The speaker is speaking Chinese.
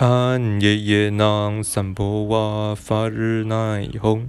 暗夜夜郎散播瓦，发日乃红。